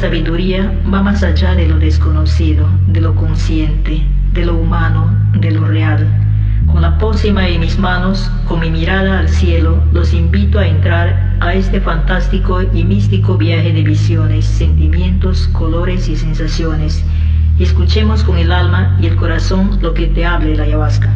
sabiduría, va más allá de lo desconocido, de lo consciente, de lo humano, de lo real. Con la pócima en mis manos, con mi mirada al cielo, los invito a entrar a este fantástico y místico viaje de visiones, sentimientos, colores y sensaciones. Y escuchemos con el alma y el corazón lo que te hable la ayahuasca.